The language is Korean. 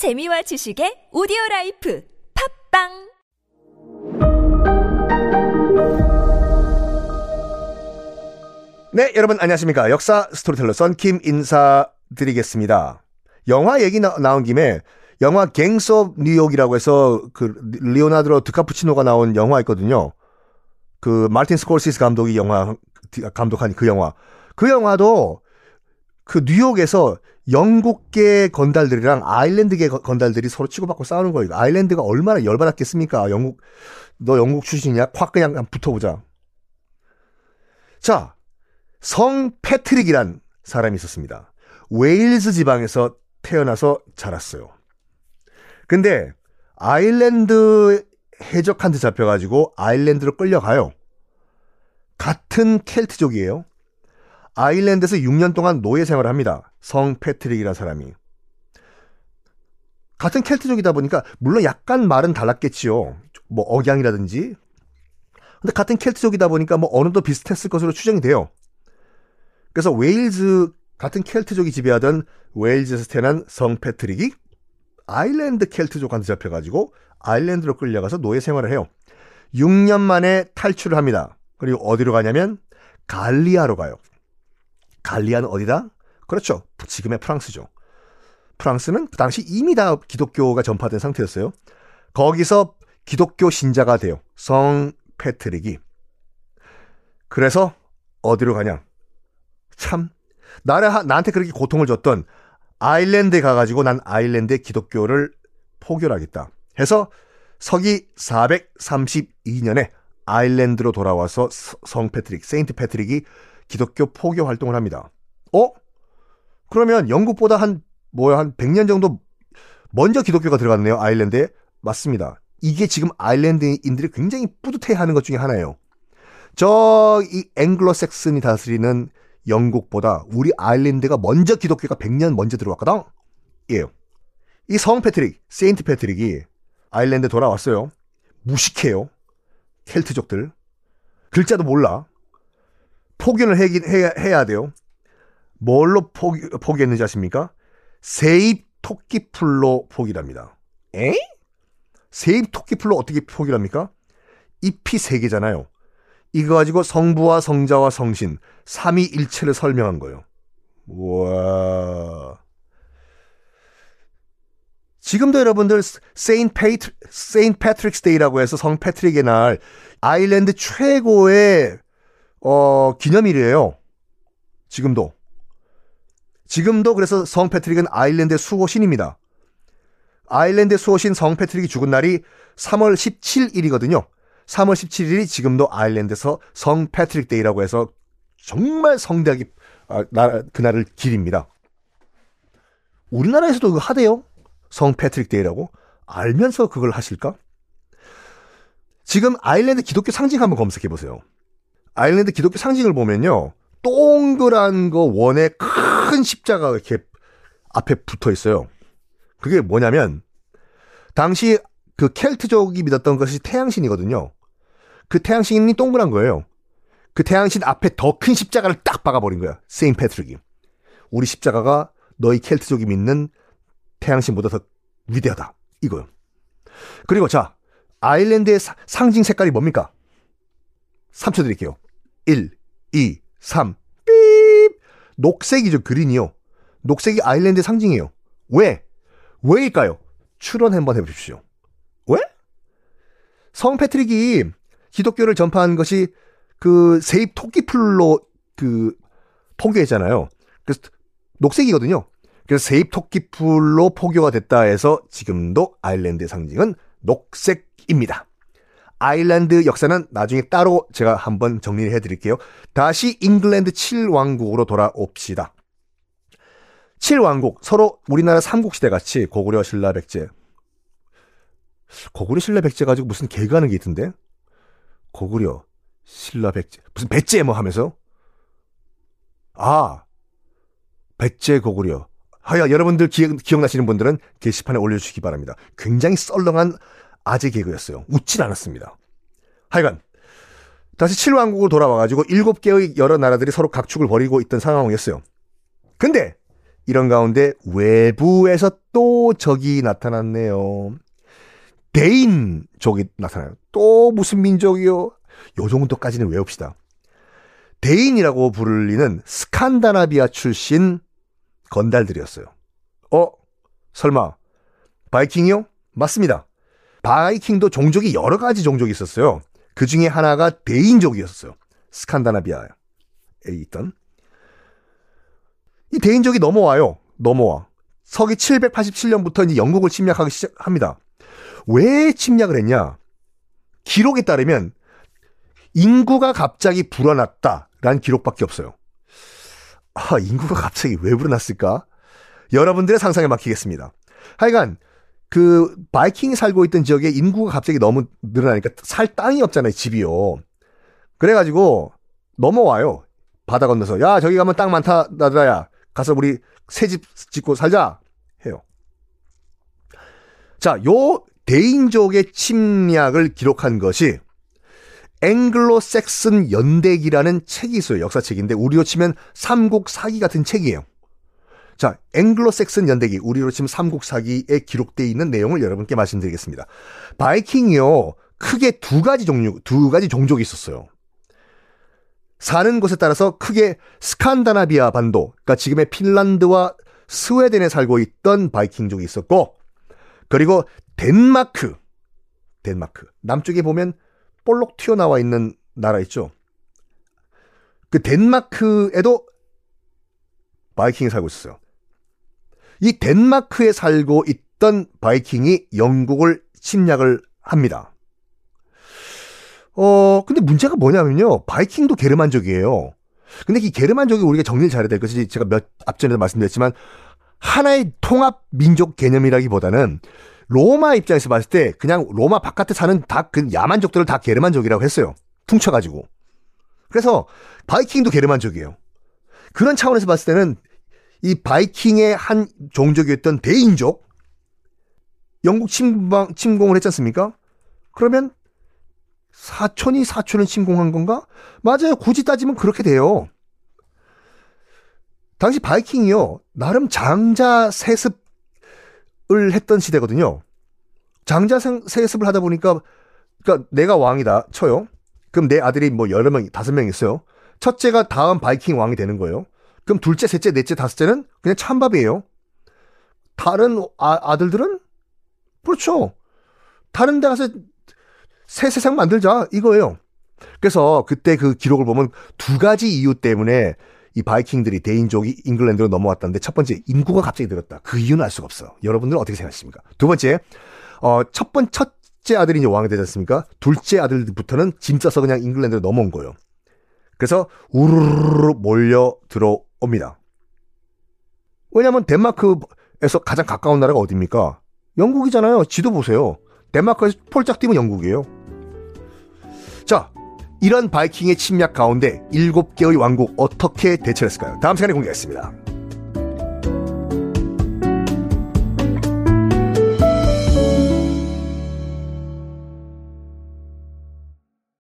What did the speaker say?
재미와 지식의 오디오 라이프 팟빵 네, 여러분 안녕하십니까. 역사 스토리텔러 썬킴 인사드리겠습니다. 영화 얘기 나, 나온 김에 영화 갱스 오브 뉴욕이라고 해서 그 리오나드로 드카푸치노가 나온 영화 있거든요. 그 마틴 스콜시스 감독이 영화 감독한 그 영화. 그 영화도 그 뉴욕에서 영국계 건달들이랑 아일랜드계 건달들이 서로 치고받고 싸우는 거예요. 아일랜드가 얼마나 열받았겠습니까? 영국 너 영국 출신이냐? 확 그냥 붙어보자. 자, 성 패트릭이란 사람이 있었습니다. 웨일즈 지방에서 태어나서 자랐어요. 근데 아일랜드 해적한테 잡혀가지고 아일랜드로 끌려가요. 같은 켈트족이에요. 아일랜드에서 6년 동안 노예 생활을 합니다. 성 패트릭이라는 사람이. 같은 켈트족이다 보니까 물론 약간 말은 달랐겠지요. 뭐 억양이라든지. 근데 같은 켈트족이다 보니까 뭐 어느 정도 비슷했을 것으로 추정이 돼요. 그래서 웨일즈 같은 켈트족이 지배하던 웨일즈에서 태어난 성 패트릭이 아일랜드 켈트족한테 잡혀가지고 아일랜드로 끌려가서 노예 생활을 해요. 6년 만에 탈출을 합니다. 그리고 어디로 가냐면 갈리아로 가요. 갈리아는 어디다? 그렇죠. 지금의 프랑스죠. 프랑스는 그 당시 이미 다 기독교가 전파된 상태였어요. 거기서 기독교 신자가 돼요. 성 패트릭이. 그래서 어디로 가냐? 참 나를 나한테 그렇게 고통을 줬던 아일랜드에 가가지고 난 아일랜드의 기독교를 포교하겠다. 해서 서기 432년에 아일랜드로 돌아와서 성 패트릭, 세인트 패트릭이 기독교 포교 활동을 합니다. 어? 그러면 영국보다 한 뭐야 한 100년 정도 먼저 기독교가 들어갔네요. 아일랜드에. 맞습니다. 이게 지금 아일랜드인들이 굉장히 뿌듯해하는 것 중에 하나예요. 저 이 앵글로색슨이 다스리는 영국보다 우리 아일랜드가 먼저 기독교가 100년 먼저 들어왔거든. 예. 이 성 패트릭, 세인트 패트릭이 아일랜드 돌아왔어요. 무식해요. 켈트족들. 글자도 몰라. 포교를 하긴, 해야, 해야 돼요. 뭘로 포교, 포교했는지 아십니까? 세 잎 토끼풀로 포교합니다. 에? 세 잎 토끼풀로 어떻게 포교합니까? 잎이 세 개잖아요. 이거 가지고 성부와 성자와 성신, 삼위일체를 설명한 거예요. 우와. 지금도 여러분들 Saint Pat Saint Patrick's Day라고 해서 성 패트릭의 날 아일랜드 최고의 어 기념일이에요. 지금도. 지금도 그래서 성 패트릭은 아일랜드의 수호신입니다. 아일랜드의 수호신 성 패트릭이 죽은 날이 3월 17일이거든요. 3월 17일이 지금도 아일랜드에서 성 패트릭 데이라고 해서 정말 성대하게 아, 나, 그날을 기립니다. 우리나라에서도 그거 하대요. 성 패트릭 데이라고. 알면서 그걸 하실까? 지금 아일랜드 기독교 상징 한번 검색해 보세요. 아일랜드 기독교 상징을 보면요. 동그란 거 원에 큰 십자가가 이렇게 앞에 붙어 있어요. 그게 뭐냐면 당시 그 켈트족이 믿었던 것이 태양신이거든요. 그 태양신이 동그란 거예요. 그 태양신 앞에 더 큰 십자가를 딱 박아버린 거야. 세인 패트릭이. 우리 십자가가 너희 켈트족이 믿는 태양신보다 더 위대하다. 이거요. 그리고 자, 아일랜드의 사, 상징 색깔이 뭡니까? 3초 드릴게요. 1, 2, 3, 삐 녹색이죠, 그린이요. 녹색이 아일랜드의 상징이에요. 왜? 왜일까요? 추론 한번 해보십시오. 왜? 성 패트릭이 기독교를 전파한 것이 그 세입 토끼풀로 그 포교했잖아요. 그래서 녹색이거든요. 그래서 세입 토끼풀로 포교가 됐다 해서 지금도 아일랜드의 상징은 녹색입니다. 아일랜드 역사는 나중에 따로 제가 한번 정리를 해드릴게요. 다시 잉글랜드 7왕국으로 돌아옵시다. 7왕국, 서로 우리나라 삼국시대 같이 고구려, 신라, 백제. 고구려, 신라, 백제 가지고 무슨 개그하는 게 있던데? 고구려, 신라, 백제. 무슨 백제 뭐 하면서? 아, 백제, 고구려. 하여 여러분들 기억, 기억나시는 분들은 게시판에 올려주시기 바랍니다. 굉장히 썰렁한 아재 개그였어요. 웃진 않았습니다. 하여간 다시 7왕국으로 돌아와가지고 7개의 여러 나라들이 서로 각축을 벌이고 있던 상황이었어요. 근데 이런 가운데 외부에서 또 적이 나타났네요. 대인족이 나타나요. 또 무슨 민족이요? 요 정도까지는 외웁시다. 대인이라고 불리는 스칸다나비아 출신 건달들이었어요. 어? 설마 바이킹이요? 맞습니다. 바이킹도 종족이 여러 가지 종족이 있었어요. 그 중에 하나가 대인족이었어요. 스칸다나비아에 있던. 이 대인족이 넘어와요. 넘어와. 서기 787년부터 이제 영국을 침략하기 시작합니다. 왜 침략을 했냐? 기록에 따르면 인구가 갑자기 불어났다라는 기록밖에 없어요. 아, 인구가 갑자기 왜 불어났을까? 여러분들의 상상에 맡기겠습니다. 하여간 그 바이킹이 살고 있던 지역에 인구가 갑자기 너무 늘어나니까 살 땅이 없잖아요, 집이요. 그래가지고 넘어와요. 바다 건너서 야 저기 가면 땅 많다 나들아야 가서 우리 새 집 짓고 살자 해요. 자, 요 대인족의 침략을 기록한 것이 앵글로 섹슨 연대기라는 책이 있어요. 역사책인데 우리로 치면 삼국 사기 같은 책이에요. 자, 앵글로 섹슨 연대기, 우리로 치면 삼국 사기에 기록되어 있는 내용을 여러분께 말씀드리겠습니다. 바이킹이요. 크게 두 가지 종류, 두 가지 종족이 있었어요. 사는 곳에 따라서 크게 스칸다나비아 반도, 그러니까 지금의 핀란드와 스웨덴에 살고 있던 바이킹족이 있었고, 그리고 덴마크, 덴마크. 남쪽에 보면 볼록 튀어나와 있는 나라 있죠. 그 덴마크에도 바이킹이 살고 있었어요. 이 덴마크에 살고 있던 바이킹이 영국을 침략을 합니다. 어, 근데 문제가 뭐냐면요. 바이킹도 게르만족이에요. 근데 이 게르만족이 우리가 정리를 잘해야 될 것이 제가 몇 앞전에도 말씀드렸지만 하나의 통합 민족 개념이라기보다는 로마 입장에서 봤을 때 그냥 로마 바깥에 사는 다 그 야만족들을 다 게르만족이라고 했어요. 퉁쳐가지고. 그래서 바이킹도 게르만족이에요. 그런 차원에서 봤을 때는 이 바이킹의 한 종족이었던 대인족 영국 침방, 침공을 했지 않습니까? 그러면 사촌이 사촌을 침공한 건가? 맞아요. 굳이 따지면 그렇게 돼요. 당시 바이킹이요. 나름 장자 세습을 했던 시대거든요. 장자 세습을 하다 보니까 그러니까 내가 왕이다 쳐요. 그럼 내 아들이 뭐 여러 명, 다섯 명 있어요. 첫째가 다음 바이킹 왕이 되는 거예요. 그럼 둘째, 셋째, 넷째, 다섯째는 그냥 찬밥이에요. 다른 아, 들들은 그렇죠. 다른 데 가서 새 세상 만들자 이거예요. 그래서 그때 그 기록을 보면 두 가지 이유 때문에 이 바이킹들이 대인족이 잉글랜드로 넘어왔다는데 첫 번째 인구가 갑자기 늘었다. 그 이유는 알 수가 없어. 여러분들은 어떻게 생각하십니까? 두 번째 어, 첫 번, 첫째 아들이 이제 왕이 되지 않습니까? 둘째 아들부터는 짐 싸서 그냥 잉글랜드로 넘어온 거예요. 그래서 우르르 몰려 들어옵니다. 왜냐면 덴마크에서 가장 가까운 나라가 어디입니까? 영국이잖아요. 지도 보세요. 덴마크에서 폴짝 뛰면 영국이에요. 자, 이런 바이킹의 침략 가운데 7개의 왕국 어떻게 대처했을까요? 다음 시간에 공개하겠습니다.